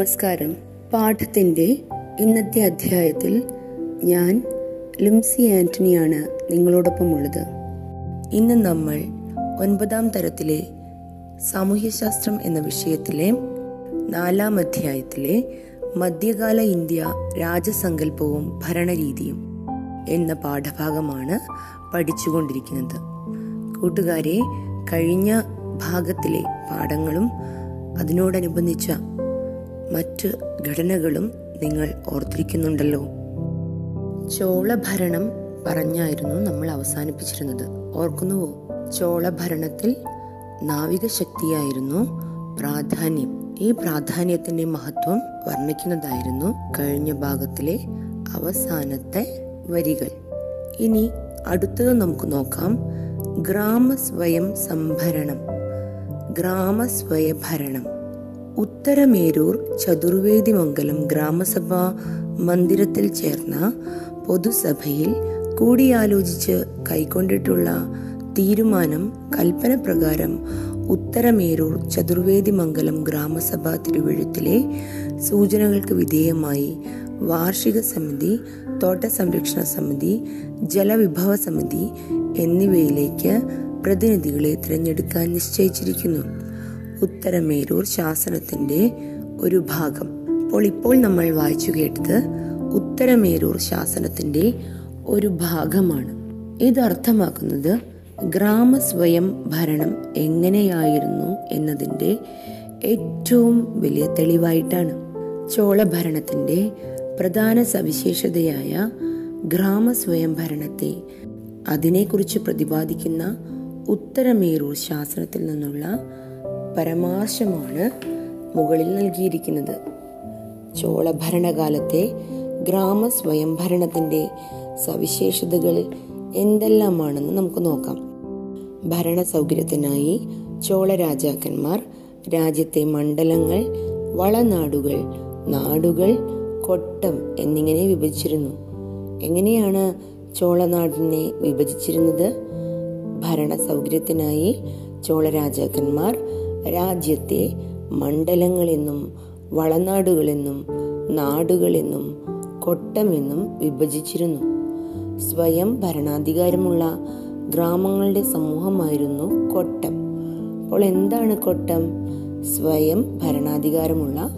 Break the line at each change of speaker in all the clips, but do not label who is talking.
നമസ്കാരം. പാഠത്തിന്റെ ഇന്നത്തെ അധ്യായത്തിൽ ഞാൻ ലിംസി ആന്റണിയാണ് നിങ്ങളോടൊപ്പമുള്ളത്. ഇന്ന് നമ്മൾ ഒൻപതാം തരത്തിലെ സാമൂഹ്യശാസ്ത്രം എന്ന വിഷയത്തിലെ നാലാം അധ്യായത്തിലെ മധ്യകാല ഇന്ത്യ രാജസങ്കല്പവും ഭരണരീതിയും എന്ന പാഠഭാഗമാണ് പഠിച്ചുകൊണ്ടിരിക്കുന്നത്. കൂട്ടുകാരെ കഴിഞ്ഞ ഭാഗത്തിലെ പാഠങ്ങളും അതിനോടനുബന്ധിച്ച മറ്റ് ഘടനകളും നിങ്ങൾ ഓർത്തിരിക്കുന്നുണ്ടല്ലോ. ചോളഭരണം പറഞ്ഞായിരുന്നു നമ്മൾ അവസാനിപ്പിച്ചിരുന്നത്. ഓർക്കുന്നുവോ? ചോളഭരണത്തിൽ നാവിക ശക്തിയായിരുന്നു പ്രാധാന്യം. ഈ പ്രാധാന്യത്തിന്റെ മഹത്വം വർണിക്കുന്നതായിരുന്നു കഴിഞ്ഞ ഭാഗത്തിലെ അവസാനത്തെ വരികൾ. ഇനി അടുത്തത് നമുക്ക് നോക്കാം. ഗ്രാമസ്വയം സംഭരണം ഗ്രാമസ്വയഭരണം. ഉത്തരമേരൂർ ചതുർവേദിമംഗലം ഗ്രാമസഭാ മന്ദിരത്തിൽ ചേർന്ന പൊതുസഭയിൽ കൂടിയാലോചിച്ച് കൈക്കൊണ്ടിട്ടുള്ള തീരുമാനം കൽപ്പന പ്രകാരം ഉത്തരമേരൂർ ചതുർവേദിമംഗലം ഗ്രാമസഭാ തിരുവഴുത്തിലെ സൂചനകൾക്ക് വിധേയമായി വാർഷിക സമിതി തോട്ട സംരക്ഷണ സമിതി ജലവിഭവ സമിതി എന്നിവയിലേക്ക് പ്രതിനിധികളെ തിരഞ്ഞെടുക്കാൻ നിശ്ചയിച്ചിരിക്കുന്നു. ഉത്തരമേരൂർ ശാസനത്തിന്റെ ഒരു ഭാഗം. അപ്പോൾ ഇപ്പോൾ നമ്മൾ വായിച്ചു കേട്ടത് ഉത്തരമേരൂർ ശാസനത്തിന്റെ ഒരു ഭാഗമാണ്. ഇത് അർത്ഥമാക്കുന്നത് ഗ്രാമ സ്വയം ഭരണം എങ്ങനെയായിരുന്നു എന്നതിന്റെ ഏറ്റവും വലിയ തെളിവായിട്ടാണ്. ചോള ഭരണത്തിന്റെ പ്രധാന സവിശേഷതയായ ഗ്രാമ സ്വയം ഭരണത്തെ അതിനെക്കുറിച്ച് പ്രതിപാദിക്കുന്ന ഉത്തരമേരൂർ ശാസനത്തിൽ നിന്നുള്ള പരമാർശമാണ് മുകളിൽ നൽകിയിരിക്കുന്നത്. ചോള ഭരണകാലത്തെ ഗ്രാമ സ്വയംഭരണത്തിന്റെ സവിശേഷതകൾ എന്തെല്ലാമാണെന്ന് നമുക്ക് നോക്കാം. ഭരണ സൗകര്യത്തിനായി ചോള രാജാക്കന്മാർ രാജ്യത്തെ മണ്ഡലങ്ങൾ വളനാടുകൾ നാടുകൾ കൊട്ടം എന്നിങ്ങനെ വിഭജിച്ചിരുന്നു. എങ്ങനെയാണ് ചോളനാടിനെ വിഭജിച്ചിരുന്നത്? ഭരണ സൗകര്യത്തിനായി ചോള രാജാക്കന്മാർ രാജ്യത്തെ മണ്ഡലങ്ങളെന്നും വളനാടുകളെന്നും നാടുകളെന്നും കൊട്ടമെന്നും വിഭജിച്ചിരുന്നു. സ്വയം ഭരണാധികാരമുള്ള ഗ്രാമങ്ങളുടെ സമൂഹമായിരുന്നു കൊട്ടം. അപ്പോൾ എന്താണ് കൊട്ടം? സ്വയം ഭരണാധികാരമുള്ള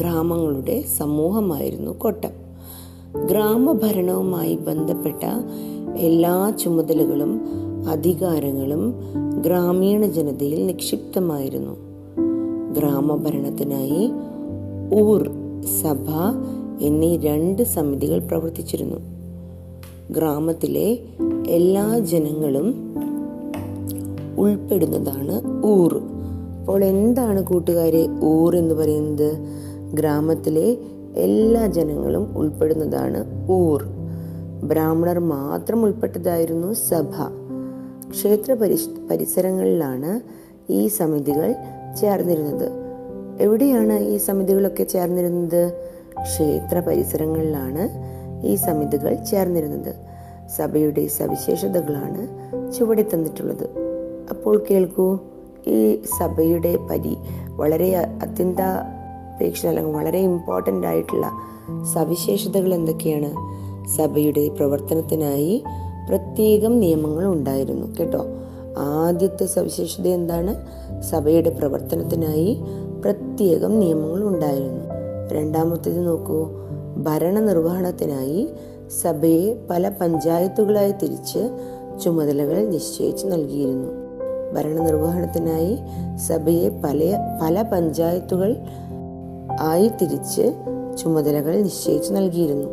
ഗ്രാമങ്ങളുടെ സമൂഹമായിരുന്നു കൊട്ടം. ഗ്രാമഭരണവുമായി ബന്ധപ്പെട്ട എല്ലാ ചുമതലകളും അധികാരങ്ങളും ഗ്രാമീണ ജനതയിൽ നിക്ഷിപ്തമായിരുന്നു. ഗ്രാമഭരണത്തിനായി ഊർ സഭ എന്നീ രണ്ട് സമിതികൾ പ്രവർത്തിച്ചിരുന്നു. ഗ്രാമത്തിലെ എല്ലാ ജനങ്ങളും ഉൾപ്പെടുന്നതാണ് ഊർ. അപ്പോൾ എന്താണ് കൂട്ടുകാരെ? ഊർ എന്ന് പറയുന്നത് ഗ്രാമത്തിലെ എല്ലാ ജനങ്ങളും ഉൾപ്പെടുന്നതാണ് ഊർ. ബ്രാഹ്മണർ മാത്രം ഉൾപ്പെട്ടതായിരുന്നു സഭ. ക്ഷേത്ര പരിസ് പരിസരങ്ങളിലാണ് ഈ സമിതികൾ ചേർന്നിരുന്നത്. എവിടെയാണ് ഈ സമിതികളൊക്കെ ചേർന്നിരുന്നത്? ക്ഷേത്ര പരിസരങ്ങളിലാണ് ഈ സമിതികൾ ചേർന്നിരുന്നത്. സഭയുടെ സവിശേഷതകളാണ് ചുവടെ തന്നിട്ടുള്ളത്. അപ്പോൾ കേൾക്കൂ ഈ സഭയുടെ പരി വളരെ അത്യന്താപേക്ഷ അല്ലെങ്കിൽ വളരെ ഇമ്പോർട്ടന്റ് ആയിട്ടുള്ള സവിശേഷതകൾ എന്തൊക്കെയാണ്? സഭയുടെ പ്രവർത്തനത്തിനായി പ്രത്യേകം നിയമങ്ങൾ ഉണ്ടായിരുന്നു കേട്ടോ. ആദ്യത്തെ സവിശേഷത എന്താണ്? സഭയുടെ പ്രവർത്തനത്തിനായി പ്രത്യേകം നിയമങ്ങൾ ഉണ്ടായിരുന്നു. രണ്ടാമത്തേത് നോക്കൂ. ഭരണനിർവഹണത്തിനായി സഭയെ പല പഞ്ചായത്തുകളായി തിരിച്ച് ചുമതലകൾ നിശ്ചയിച്ച് നൽകിയിരുന്നു. ഭരണനിർവഹണത്തിനായി സഭയെ പല പല പഞ്ചായത്തുകൾ ആയി തിരിച്ച് ചുമതലകൾ നിശ്ചയിച്ച് നൽകിയിരുന്നു.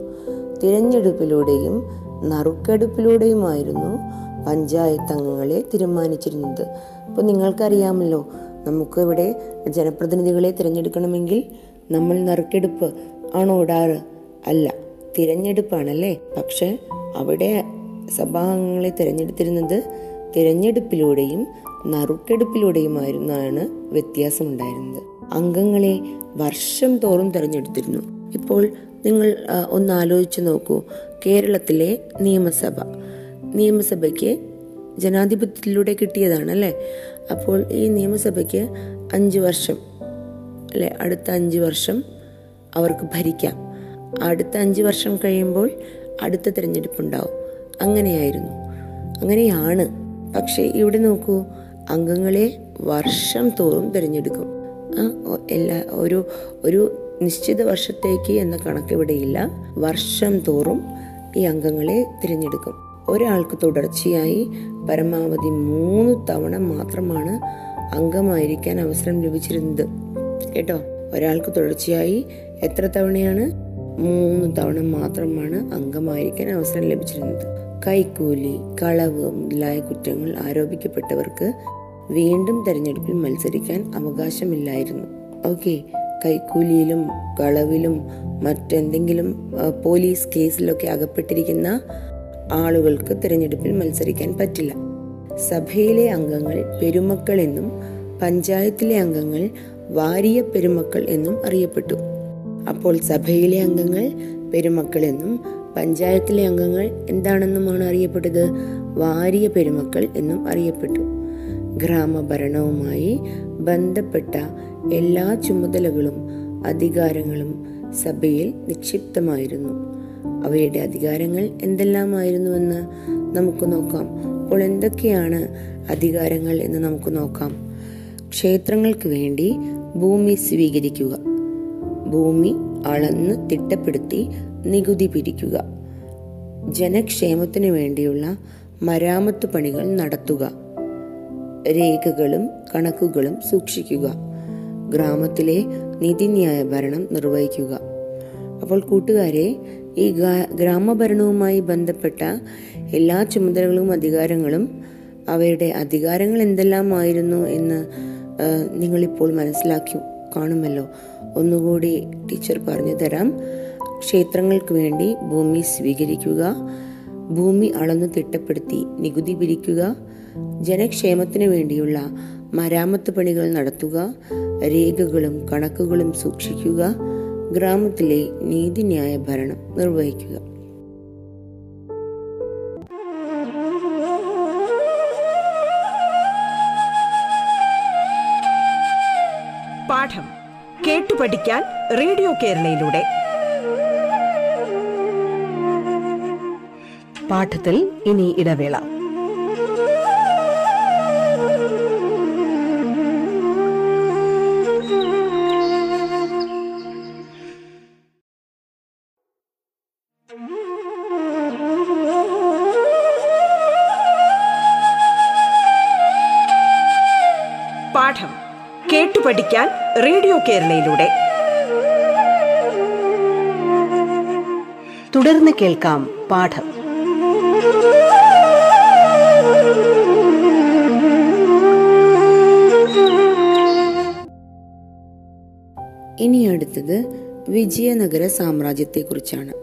തിരഞ്ഞെടുപ്പിലൂടെയും നറുക്കെടുപ്പിലൂടെയുമായിരുന്നു പഞ്ചായത്ത് അംഗങ്ങളെ തീരുമാനിച്ചിരുന്നത്. അപ്പോൾ നിങ്ങൾക്കറിയാമല്ലോ നമുക്ക് ഇവിടെ ജനപ്രതിനിധികളെ തിരഞ്ഞെടുക്കണമെങ്കിൽ നമ്മൾ നറുക്കെടുപ്പ് ആണോ ഇടാറ് അല്ല തിരഞ്ഞെടുപ്പാണല്ലേ? പക്ഷെ അവിടെ സഭാംഗങ്ങളെ തിരഞ്ഞെടുത്തിരുന്നത് തിരഞ്ഞെടുപ്പിലൂടെയും നറുക്കെടുപ്പിലൂടെയുമായിരുന്നാണ് വ്യത്യാസമുണ്ടായിരുന്നത്. അംഗങ്ങളെ വർഷം തോറും തിരഞ്ഞെടുത്തിരുന്നു. ഇപ്പോൾ നിങ്ങൾ ഒന്ന് ആലോചിച്ച് നോക്കൂ. കേരളത്തിലെ നിയമസഭ. നിയമസഭയ്ക്ക് ജനാധിപത്യത്തിലൂടെ കിട്ടിയതാണ് അല്ലേ? അപ്പോൾ ഈ നിയമസഭയ്ക്ക് അഞ്ച് വർഷം അല്ലെ? അടുത്ത അഞ്ച് വർഷം അവർക്ക് ഭരിക്കാം. അടുത്ത അഞ്ച് വർഷം കഴിയുമ്പോൾ അടുത്ത തിരഞ്ഞെടുപ്പുണ്ടാവും. അങ്ങനെയായിരുന്നു. അങ്ങനെയാണ്. പക്ഷേ ഇവിടെ നോക്കൂ അംഗങ്ങളെ വർഷം തോറും തിരഞ്ഞെടുക്കും. എല്ലാ ഒരു ഒരു നിശ്ചിത വർഷത്തേക്ക് എന്ന കണക്ക് ഇവിടെയില്ല വർഷം തോറും ഈ അംഗങ്ങളെ തിരഞ്ഞെടുക്കും. ഒരാൾക്ക് തുടർച്ചയായി പരമാവധി മൂന്ന് തവണ മാത്രമാണ് അംഗമായിരിക്കാൻ അവസരം ലഭിച്ചിരുന്നത്. കേട്ടോ? ഒരാൾക്ക് തുടർച്ചയായി എത്ര തവണയാണ്? മൂന്ന് തവണ മാത്രമാണ് അംഗമായിരിക്കാൻ അവസരം ലഭിച്ചിരുന്നത്. കൈക്കൂലി കളവ് മുതലായ കുറ്റങ്ങൾ ആരോപിക്കപ്പെട്ടവർക്ക് വീണ്ടും തെരഞ്ഞെടുപ്പിൽ മത്സരിക്കാൻ അവകാശമില്ലായിരുന്നു. ഓക്കെ കൈക്കൂലിയിലും കളവിലും മറ്റെന്തെങ്കിലും പോലീസ് കേസിലൊക്കെ അകപ്പെട്ടിരിക്കുന്ന ആളുകൾക്ക് തിരഞ്ഞെടുപ്പിൽ മത്സരിക്കാൻ പറ്റില്ല. സഭയിലെ അംഗങ്ങൾ പെരുമക്കൾ എന്നും പഞ്ചായത്തിലെ അംഗങ്ങൾ വാരിയ പെരുമക്കൾ എന്നും അറിയപ്പെട്ടു. അപ്പോൾ സഭയിലെ അംഗങ്ങൾ പെരുമക്കൾ എന്നും പഞ്ചായത്തിലെ അംഗങ്ങൾ എന്താണെന്നുമാണ് അറിയപ്പെട്ടത്? വാരിയ പെരുമക്കൾ എന്നും അറിയപ്പെട്ടു. ഗ്രാമഭരണവുമായി ബന്ധപ്പെട്ട എല്ലാ ചുമതലകളും അധികാരങ്ങളും സഭയിൽ നിക്ഷിപ്തമായിരുന്നു. അവയുടെ അധികാരങ്ങൾ എന്തെല്ലാമായിരുന്നുവെന്ന് നമുക്ക് നോക്കാം. അപ്പോൾ എന്തൊക്കെയാണ് അധികാരങ്ങൾ എന്ന് നമുക്ക് നോക്കാം. ക്ഷേത്രങ്ങൾക്ക് വേണ്ടി ഭൂമി സ്വീകരിക്കുക. ഭൂമി അളന്ന് തിട്ടപ്പെടുത്തി നികുതി പിരിക്കുക. ജനക്ഷേമത്തിനു വേണ്ടിയുള്ള മരാമത്ത് പണികൾ നടത്തുക. രേഖകളും കണക്കുകളും സൂക്ഷിക്കുക. ഗ്രാമത്തിലെ നീതിന്യായ ഭരണം നിർവഹിക്കുക. അപ്പോൾ കൂട്ടുകാരെ ഈ ഗ്രാമഭരണവുമായി ബന്ധപ്പെട്ട എല്ലാ ചുമതലകളും അധികാരങ്ങളും അവയുടെ അധികാരങ്ങൾ എന്തെല്ലാമായിരുന്നു എന്ന് നിങ്ങളിപ്പോൾ മനസ്സിലാക്കി കാണുമല്ലോ. ഒന്നുകൂടി ടീച്ചർ പറഞ്ഞു തരാം. ക്ഷേത്രങ്ങൾക്ക് വേണ്ടി ഭൂമി സ്വീകരിക്കുക ഭൂമി അളന്നു തിട്ടപ്പെടുത്തി നികുതി പിരിക്കുക ജനക്ഷേമത്തിനു വേണ്ടിയുള്ള മരാമത്ത് പണികൾ നടത്തുക രേഖകളും കണക്കുകളും സൂക്ഷിക്കുക ഗ്രാമത്തിലെ നീതിന്യായ ഭരണം നിർവഹിക്കുക.
പാഠം കേട്ടു പഠിക്കാൻ റേഡിയോ കേരളയിലൂടെ. പാഠത്തിൽ ഇനി ഇടവേള. പഠിക്കാൻ റേഡിയോ കേരളയിലൂടെ. തുടർന്ന് കേൾക്കാം പാഠം.
ഇനി അടുത്തത് വിജയനഗര സാമ്രാജ്യത്തെക്കുറിച്ചാണ്.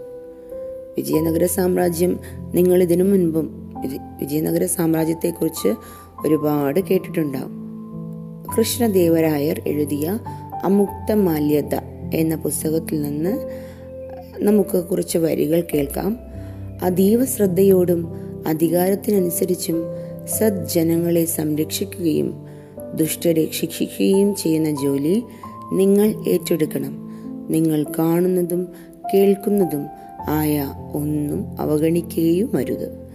വിജയനഗര സാമ്രാജ്യം നിങ്ങൾ ഇതിനു മുൻപും വിജ- വിജയനഗര സാമ്രാജ്യത്തെക്കുറിച്ച് ഒരുപാട് കേട്ടിട്ടുണ്ടാവും. കൃഷ്ണദേവരായർ എഴുതിയ അമുക്തമാല്യത എന്ന പുസ്തകത്തിൽ നിന്ന് നമുക്ക് കുറച്ച് വരികൾ കേൾക്കാം. അതീവ ശ്രദ്ധയോടും അധികാരത്തിനനുസരിച്ചും സജ്ജനങ്ങളെ സംരക്ഷിക്കുകയും ദുഷ്ടരെ ശിക്ഷിക്കുകയും ചെയ്യുന്ന ജോലി നിങ്ങൾ ഏറ്റെടുക്കണം. നിങ്ങൾ കാണുന്നതും കേൾക്കുന്നതും ആയ ഒന്നും അവഗണിക്കുകയും അരുത്.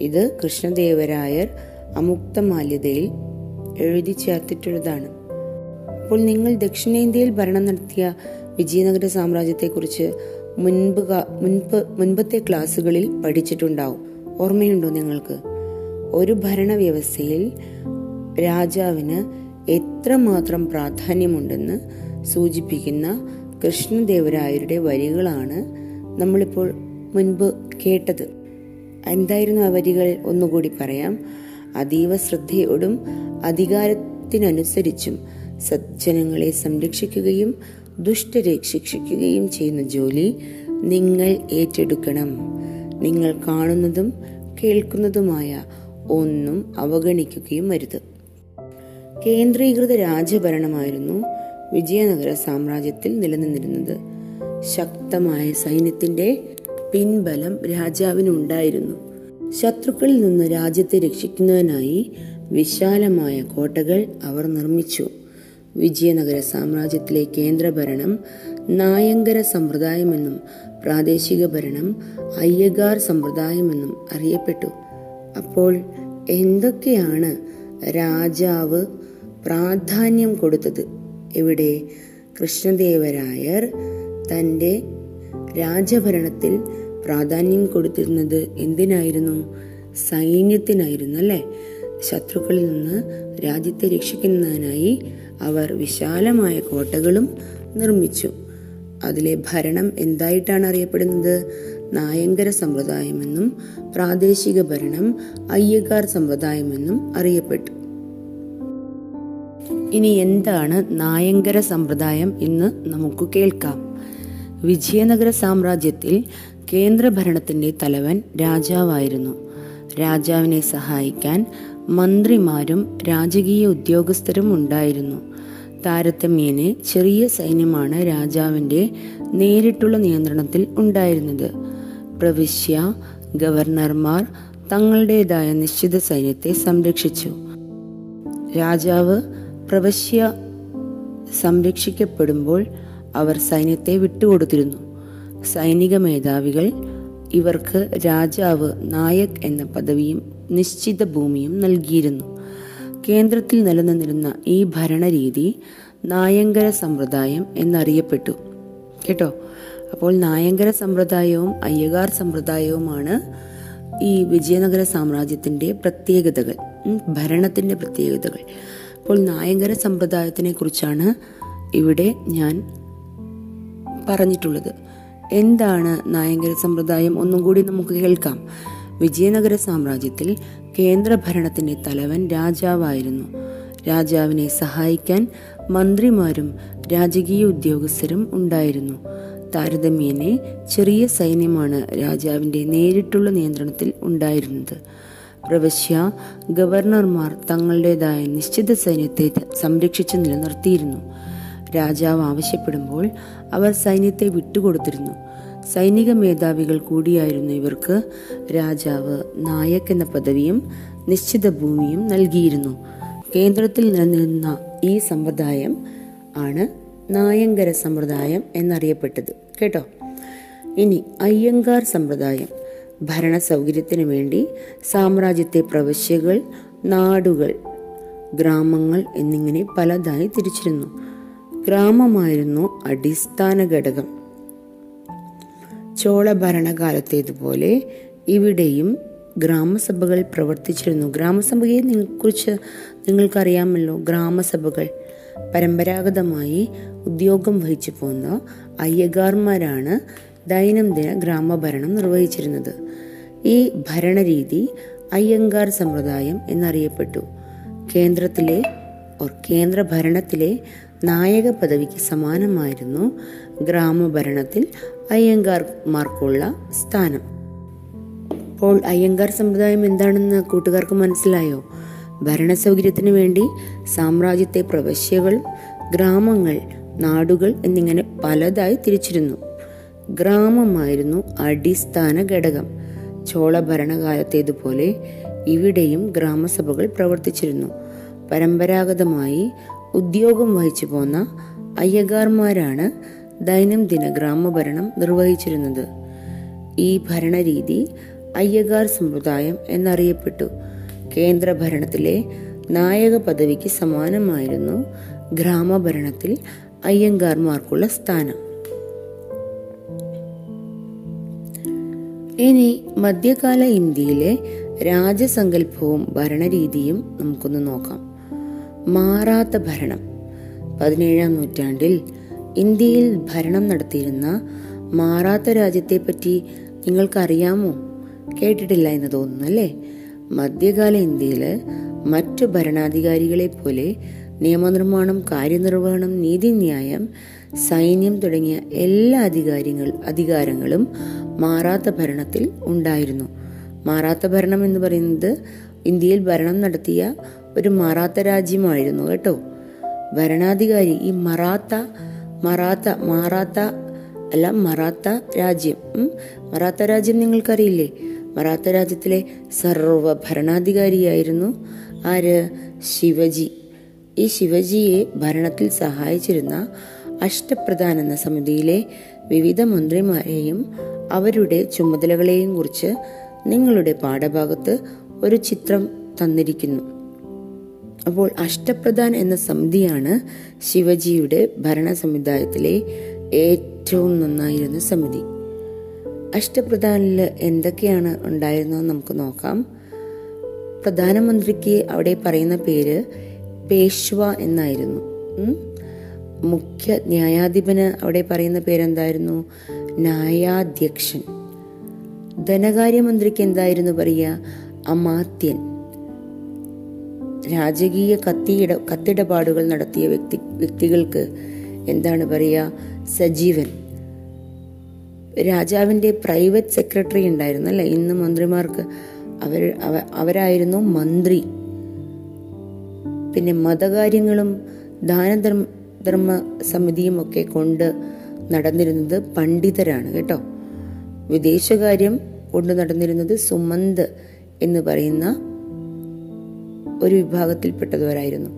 ഇത് കൃഷ്ണദേവരായർ അമുക്തമാല്യതയിൽ എഴുതി ചേർത്തിട്ടുള്ളതാണ്. അപ്പോൾ നിങ്ങൾ ദക്ഷിണേന്ത്യയിൽ ഭരണം നടത്തിയ വിജയനഗര സാമ്രാജ്യത്തെക്കുറിച്ച് മുൻപ് മുൻപ് മുൻപത്തെ ക്ലാസ്സുകളിൽ പഠിച്ചിട്ടുണ്ടാവും. ഓർമ്മയുണ്ടോ നിങ്ങൾക്ക്? ഒരു ഭരണവ്യവസ്ഥയിൽ രാജാവിന് എത്രമാത്രം പ്രാധാന്യമുണ്ടെന്ന് സൂചിപ്പിക്കുന്ന കൃഷ്ണദേവരായരുടെ വരികളാണ് നമ്മളിപ്പോൾ മുൻപ് കേട്ടത്. എന്തായിരുന്നു ആ വരികൾ? ഒന്നുകൂടി പറയാം. അതീവ ശ്രദ്ധയോടും അധികാരത്തിനനുസരിച്ചും സജ്ജനങ്ങളെ സംരക്ഷിക്കുകയും ദുഷ്ടരെ ശിക്ഷിക്കുകയും ചെയ്യുന്ന ജോലി നിങ്ങൾ ഏറ്റെടുക്കണം. നിങ്ങൾ കാണുന്നതും കേൾക്കുന്നതുമായ ഒന്നും അവഗണിക്കുകയും അരുത്. കേന്ദ്രീകൃത രാജഭരണമായിരുന്നു വിജയനഗര സാമ്രാജ്യത്തിൽ നിലനിന്നിരുന്നത്. ശക്തമായ സൈന്യത്തിന്റെ പിൻബലം രാജാവിനുണ്ടായിരുന്നു. ശത്രുക്കളിൽ നിന്ന് രാജ്യത്തെ രക്ഷിക്കുന്നതിനായി വിശാലമായ കോട്ടകൾ അവർ നിർമ്മിച്ചു. വിജയനഗര സാമ്രാജ്യത്തിലെ കേന്ദ്രഭരണം നായങ്കര സമ്പ്രദായമെന്നും പ്രാദേശിക ഭരണം അയ്യഗാർ സമ്പ്രദായമെന്നും അറിയപ്പെട്ടു. അപ്പോൾ എന്തൊക്കെയാണ് രാജാവ് പ്രാധാന്യം കൊടുത്തത്? ഇവിടെ കൃഷ്ണദേവരായർ തന്റെ രാജഭരണത്തിൽ പ്രാധാന്യം കൊടുത്തിരുന്നത് എന്തിനായിരുന്നു? സൈന്യത്തിനായിരുന്നു അല്ലേ? ശത്രുക്കളിൽ നിന്ന് രാജ്യത്തെ രക്ഷിക്കുന്നതിനായി അവർ വിശാലമായ കോട്ടകളും നിർമ്മിച്ചു. അതിലെ ഭരണം എന്തായിട്ടാണ് അറിയപ്പെടുന്നത്? നായങ്കര സമ്പ്രദായമെന്നും പ്രാദേശിക ഭരണം അയ്യക്കാർ സമ്പ്രദായമെന്നും അറിയപ്പെട്ടു. ഇനി എന്താണ് നായങ്കര സമ്പ്രദായം എന്ന് നമുക്ക് കേൾക്കാം. വിജയനഗര സാമ്രാജ്യത്തിൽ കേന്ദ്രഭരണത്തിന്റെ തലവൻ രാജാവായിരുന്നു. രാജാവിനെ സഹായിക്കാൻ മന്ത്രിമാരും രാജകീയ ഉദ്യോഗസ്ഥരും ഉണ്ടായിരുന്നു. താരതമ്യേനെ ചെറിയ സൈന്യമാണ് രാജാവിന്റെ നേരിട്ടുള്ള നിയന്ത്രണത്തിൽ ഉണ്ടായിരുന്നത്. പ്രവിശ്യ ഗവർണർമാർ തങ്ങളുടേതായ നിശ്ചിത സൈന്യത്തെ സംരക്ഷിച്ചു. രാജാവ് പ്രവശ്യ സംരക്ഷിക്കപ്പെടുമ്പോൾ അവർ സൈന്യത്തെ വിട്ടുകൊടുത്തിരുന്നു. സൈനിക മേധാവികൾ ഇവർക്ക് രാജാവ് നായക് എന്ന പദവിയും നിശ്ചിത ഭൂമിയും നൽകിയിരുന്നു. കേന്ദ്രത്തിൽ നിലനിന്നിരുന്ന ഈ ഭരണരീതി നായങ്കര സമ്പ്രദായം എന്നറിയപ്പെട്ടു. കേട്ടോ? അപ്പോൾ നായങ്കര സമ്പ്രദായവും അയ്യകാർ സമ്പ്രദായവുമാണ് ഈ വിജയനഗര സാമ്രാജ്യത്തിന്റെ പ്രത്യേകതകൾ ഭരണത്തിന്റെ പ്രത്യേകതകൾ. അപ്പോൾ നായങ്കര സമ്പ്രദായത്തിനെ കുറിച്ചാണ് ഇവിടെ ഞാൻ പറഞ്ഞിട്ടുള്ളത്. എന്താണ് നായങ്കര സമ്പ്രദായം? ഒന്നും കൂടി നമുക്ക് കേൾക്കാം. വിജയനഗര സാമ്രാജ്യത്തിൽ കേന്ദ്രഭരണത്തിന്റെ തലവൻ രാജാവായിരുന്നു. രാജാവിനെ സഹായിക്കാൻ മന്ത്രിമാരും രാജകീയ ഉദ്യോഗസ്ഥരും ഉണ്ടായിരുന്നു. താരതമ്യേനെ ചെറിയ സൈന്യമാണ് രാജാവിന്റെ നേരിട്ടുള്ള നിയന്ത്രണത്തിൽ ഉണ്ടായിരുന്നത്. പ്രവശ്യ ഗവർണർമാർ തങ്ങളുടേതായ നിശ്ചിത സൈന്യത്തെ സംരക്ഷിച്ച് നിലനിർത്തിയിരുന്നു. രാജാവ് ആവശ്യപ്പെടുമ്പോൾ അവർ സൈന്യത്തെ വിട്ടുകൊടുത്തിരുന്നു. സൈനിക മേധാവികൾ കൂടിയായിരുന്നു ഇവർക്ക് രാജാവ് നായക് എന്ന പദവിയും നിശ്ചിത ഭൂമിയും നൽകിയിരുന്നു. കേന്ദ്രത്തിൽ നിലനിന്ന ഈ സമ്പ്രദായം ആണ് നായങ്കര സമ്പ്രദായം എന്നറിയപ്പെട്ടത്. കേട്ടോ? ഇനി അയ്യങ്കാർ സമ്പ്രദായം. ഭരണ സൗകര്യത്തിനു വേണ്ടി സാമ്രാജ്യത്തെ പ്രവശ്യകൾ നാടുകൾ ഗ്രാമങ്ങൾ എന്നിങ്ങനെ പലതായി തിരിച്ചിരുന്നു. ഗ്രാമമായിരുന്നു അടിസ്ഥാന ഘടകം. ചോള ഭരണകാലത്തേതുപോലെ ഇവിടെയും ഗ്രാമസഭകൾ പ്രവർത്തിച്ചിരുന്നു. ഗ്രാമസഭയെ കുറിച്ച് നിങ്ങൾക്കറിയാമല്ലോ. ഗ്രാമസഭകൾ പരമ്പരാഗതമായി ഉദ്യോഗം വഹിച്ചു പോന്ന അയ്യഗാർമാരാണ് ദൈനംദിന ഗ്രാമഭരണം നിർവഹിച്ചിരുന്നത്. ഈ ഭരണരീതി അയ്യങ്കാർ സമ്പ്രദായം എന്നറിയപ്പെട്ടു. കേന്ദ്രത്തിലെ ഓർ കേന്ദ്ര ഭരണത്തിലെ നായക പദവിക്ക് സമാനമായിരുന്നു ഗ്രാമഭരണത്തിൽ അയ്യങ്കാർമാർക്കുള്ള സ്ഥാനം. അപ്പോൾ അയ്യങ്കാർ സമ്പ്രദായം എന്താണെന്ന് കൂട്ടുകാർക്ക് മനസ്സിലായോ? ഭരണസൗകര്യത്തിന് വേണ്ടി സാമ്രാജ്യത്തെ പ്രവശ്യകൾ ഗ്രാമങ്ങൾ നാടുകൾ എന്നിങ്ങനെ പലതായി തിരിച്ചിരുന്നു. ഗ്രാമമായിരുന്നു അടിസ്ഥാന ഘടകം. ചോള ഭരണകാലത്തേതുപോലെ ഇവിടെയും ഗ്രാമസഭകൾ പ്രവർത്തിച്ചിരുന്നു. പരമ്പരാഗതമായി ഉദ്യോഗം വഹിച്ചു പോന്ന അയ്യഗാർമാരാണ് ദൈനംദിന ഗ്രാമഭരണം നിർവഹിച്ചിരുന്നത്. ഈ ഭരണരീതി അയ്യഗാർ സമ്പ്രദായം എന്നറിയപ്പെട്ടു. കേന്ദ്ര ഭരണത്തിലെ നായക പദവിക്ക് സമാനമായിരുന്നു ഗ്രാമഭരണത്തിൽ അയ്യങ്കാർമാർക്കുള്ള സ്ഥാനം. ഇനി മധ്യകാല ഇന്ത്യയിലെ രാജസങ്കല്പവും ഭരണരീതിയും നമുക്കൊന്ന് നോക്കാം. മാറാത്ത ഭരണം. പതിനേഴാം നൂറ്റാണ്ടിൽ ഇന്ത്യയിൽ ഭരണം നടത്തിയിരുന്ന മാറാത്ത രാജ്യത്തെപ്പറ്റി നിങ്ങൾക്കറിയാമോ? കേട്ടിട്ടില്ല എന്ന് തോന്നുന്നു അല്ലേ? മധ്യകാല ഇന്ത്യയിൽ മറ്റു ഭരണാധികാരികളെ പോലെ നിയമനിർമ്മാണം കാര്യനിർവഹണം നീതിന്യായം സൈന്യം തുടങ്ങിയ എല്ലാ അധികാരികൾ അധികാരങ്ങളും മാറാത്ത ഭരണത്തിൽ ഉണ്ടായിരുന്നു. മാറാത്ത ഭരണം എന്ന് പറയുന്നത് ഇന്ത്യയിൽ ഭരണം നടത്തിയ ഒരു മറാത്ത രാജ്യമായിരുന്നു കേട്ടോ. ഭരണാധികാരി ഈ മറാത്ത മറാത്ത മറാത്ത അല്ല മറാത്ത രാജ്യം. മറാത്ത രാജ്യം നിങ്ങൾക്കറിയില്ലേ? മറാത്ത രാജ്യത്തിലെ സർവ ഭരണാധികാരിയായിരുന്നു ആര്? ശിവജി. ഈ ശിവജിയെ ഭരണത്തിൽ സഹായിച്ചിരുന്ന അഷ്ടപ്രധാൻ എന്ന സമിതിയിലെ വിവിധ മന്ത്രിമാരെയും അവരുടെ ചുമതലകളെയും കുറിച്ച് നിങ്ങളുടെ പാഠഭാഗത്ത് ഒരു ചിത്രം തന്നിരിക്കുന്നു. അപ്പോൾ അഷ്ടപ്രധാൻ എന്ന സമിതിയാണ് ശിവജിയുടെ ഭരണ സമുദായത്തിലെ ഏറ്റവും നന്നായിരുന്ന സമിതി. അഷ്ടപ്രധാനിൽ എന്തൊക്കെയാണ് ഉണ്ടായിരുന്നത് നമുക്ക് നോക്കാം. പ്രധാനമന്ത്രിക്ക് അവിടെ പറയുന്ന പേര് പേഷ്വ എന്നായിരുന്നു. മുഖ്യ ന്യായാധിപന് അവിടെ പറയുന്ന പേരെന്തായിരുന്നു? ന്യായാധ്യക്ഷൻ. ധനകാര്യമന്ത്രിക്ക് എന്തായിരുന്നു പറയുക? അമാത്യൻ. രാജകീയ കത്തിയിട കത്തിടപാടുകൾ നടത്തിയ വ്യക്തി വ്യക്തികൾക്ക് എന്താണ് പറയുക സജീവൻ. രാജാവിന്റെ പ്രൈവറ്റ് സെക്രട്ടറി ഉണ്ടായിരുന്നു അല്ലെ? ഇന്ന് മന്ത്രിമാർക്ക് അവർ അവ- അവരായിരുന്നു മന്ത്രി. പിന്നെ മതകാര്യങ്ങളും ദാനധർമ്മ ധർമ്മ സമിതിയും ഒക്കെ കൊണ്ട് നടന്നിരുന്നത് പണ്ഡിതരാണ് കേട്ടോ. വിദേശകാര്യം കൊണ്ട് നടന്നിരുന്നത് സുമന്ത് എന്ന് പറയുന്ന ഒരു വിഭാഗത്തിൽപ്പെട്ടവരായിരുന്നു.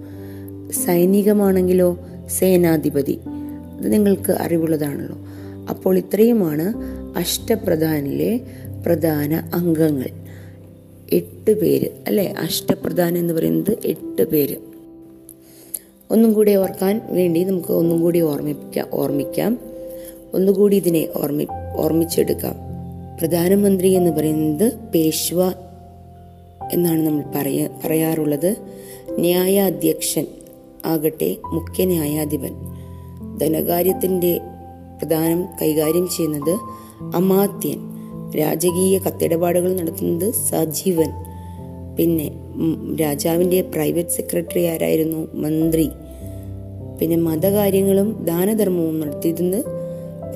സൈനികമാണെങ്കിലോ സേനാധിപതി അത് നിങ്ങൾക്ക് അറിവുള്ളതാണല്ലോ. അപ്പോൾ ഇത്രയുമാണ് അഷ്ടപ്രധാനിലെ പ്രധാന അംഗങ്ങൾ. എട്ട് പേര് അല്ലെ? അഷ്ടപ്രധാൻ എന്ന് പറയുന്നത് എട്ട് പേര്. ഒന്നും കൂടി ഓർക്കാൻ വേണ്ടി നമുക്ക് ഒന്നും കൂടി ഓർമ്മിപ്പിക്കാം ഓർമ്മിക്കാം. ഒന്നുകൂടി ഇതിനെ ഓർമ്മി ഓർമ്മിച്ചെടുക്കാം. പ്രധാനമന്ത്രി എന്ന് പറയുന്നത് പേഷ്വ എന്നാണ് നമ്മൾ പറയ പറയാറുള്ളത്. ന്യായാധ്യക്ഷൻ ആകട്ടെ മുഖ്യ ന്യായാധിപൻ. ധനകാര്യത്തിന്റെ പ്രധാനം കൈകാര്യം ചെയ്യുന്നത് അമാത്യൻ. രാജകീയ കത്തിടപാടുകൾ നടത്തുന്നത് സജീവൻ. പിന്നെ രാജാവിന്റെ പ്രൈവറ്റ് സെക്രട്ടറി ആരായിരുന്നു? മന്ത്രി. പിന്നെ മതകാര്യങ്ങളും ദാനധർമ്മവും നടത്തിയിരുന്നത്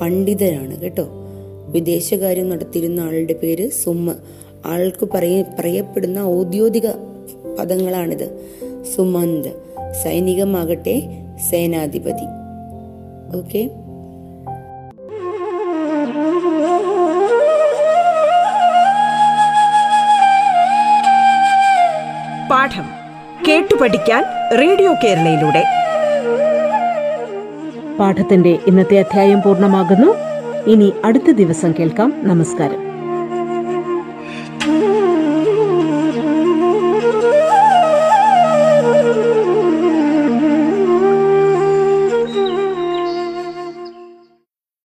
പണ്ഡിതരാണ് കേട്ടോ. വിദേശകാര്യം നടത്തിയിരുന്ന ആളുടെ പേര് സുമ ആൾക്ക് പറയ പറയപ്പെടുന്ന ഔദ്യോഗിക പദങ്ങളാണിത്. സുമന്ത് സൈനികമാകട്ടെ സേനാധിപതി. ഓക്കെ?
പാഠം കേട്ടു പഠിക്കാൻ റേഡിയോ കേരളയിലൂടെ. പാഠത്തിന്റെ ഇന്നത്തെ അധ്യായം പൂർണമാകുന്നു. ഇനി അടുത്ത ദിവസം കേൾക്കാം. നമസ്കാരം.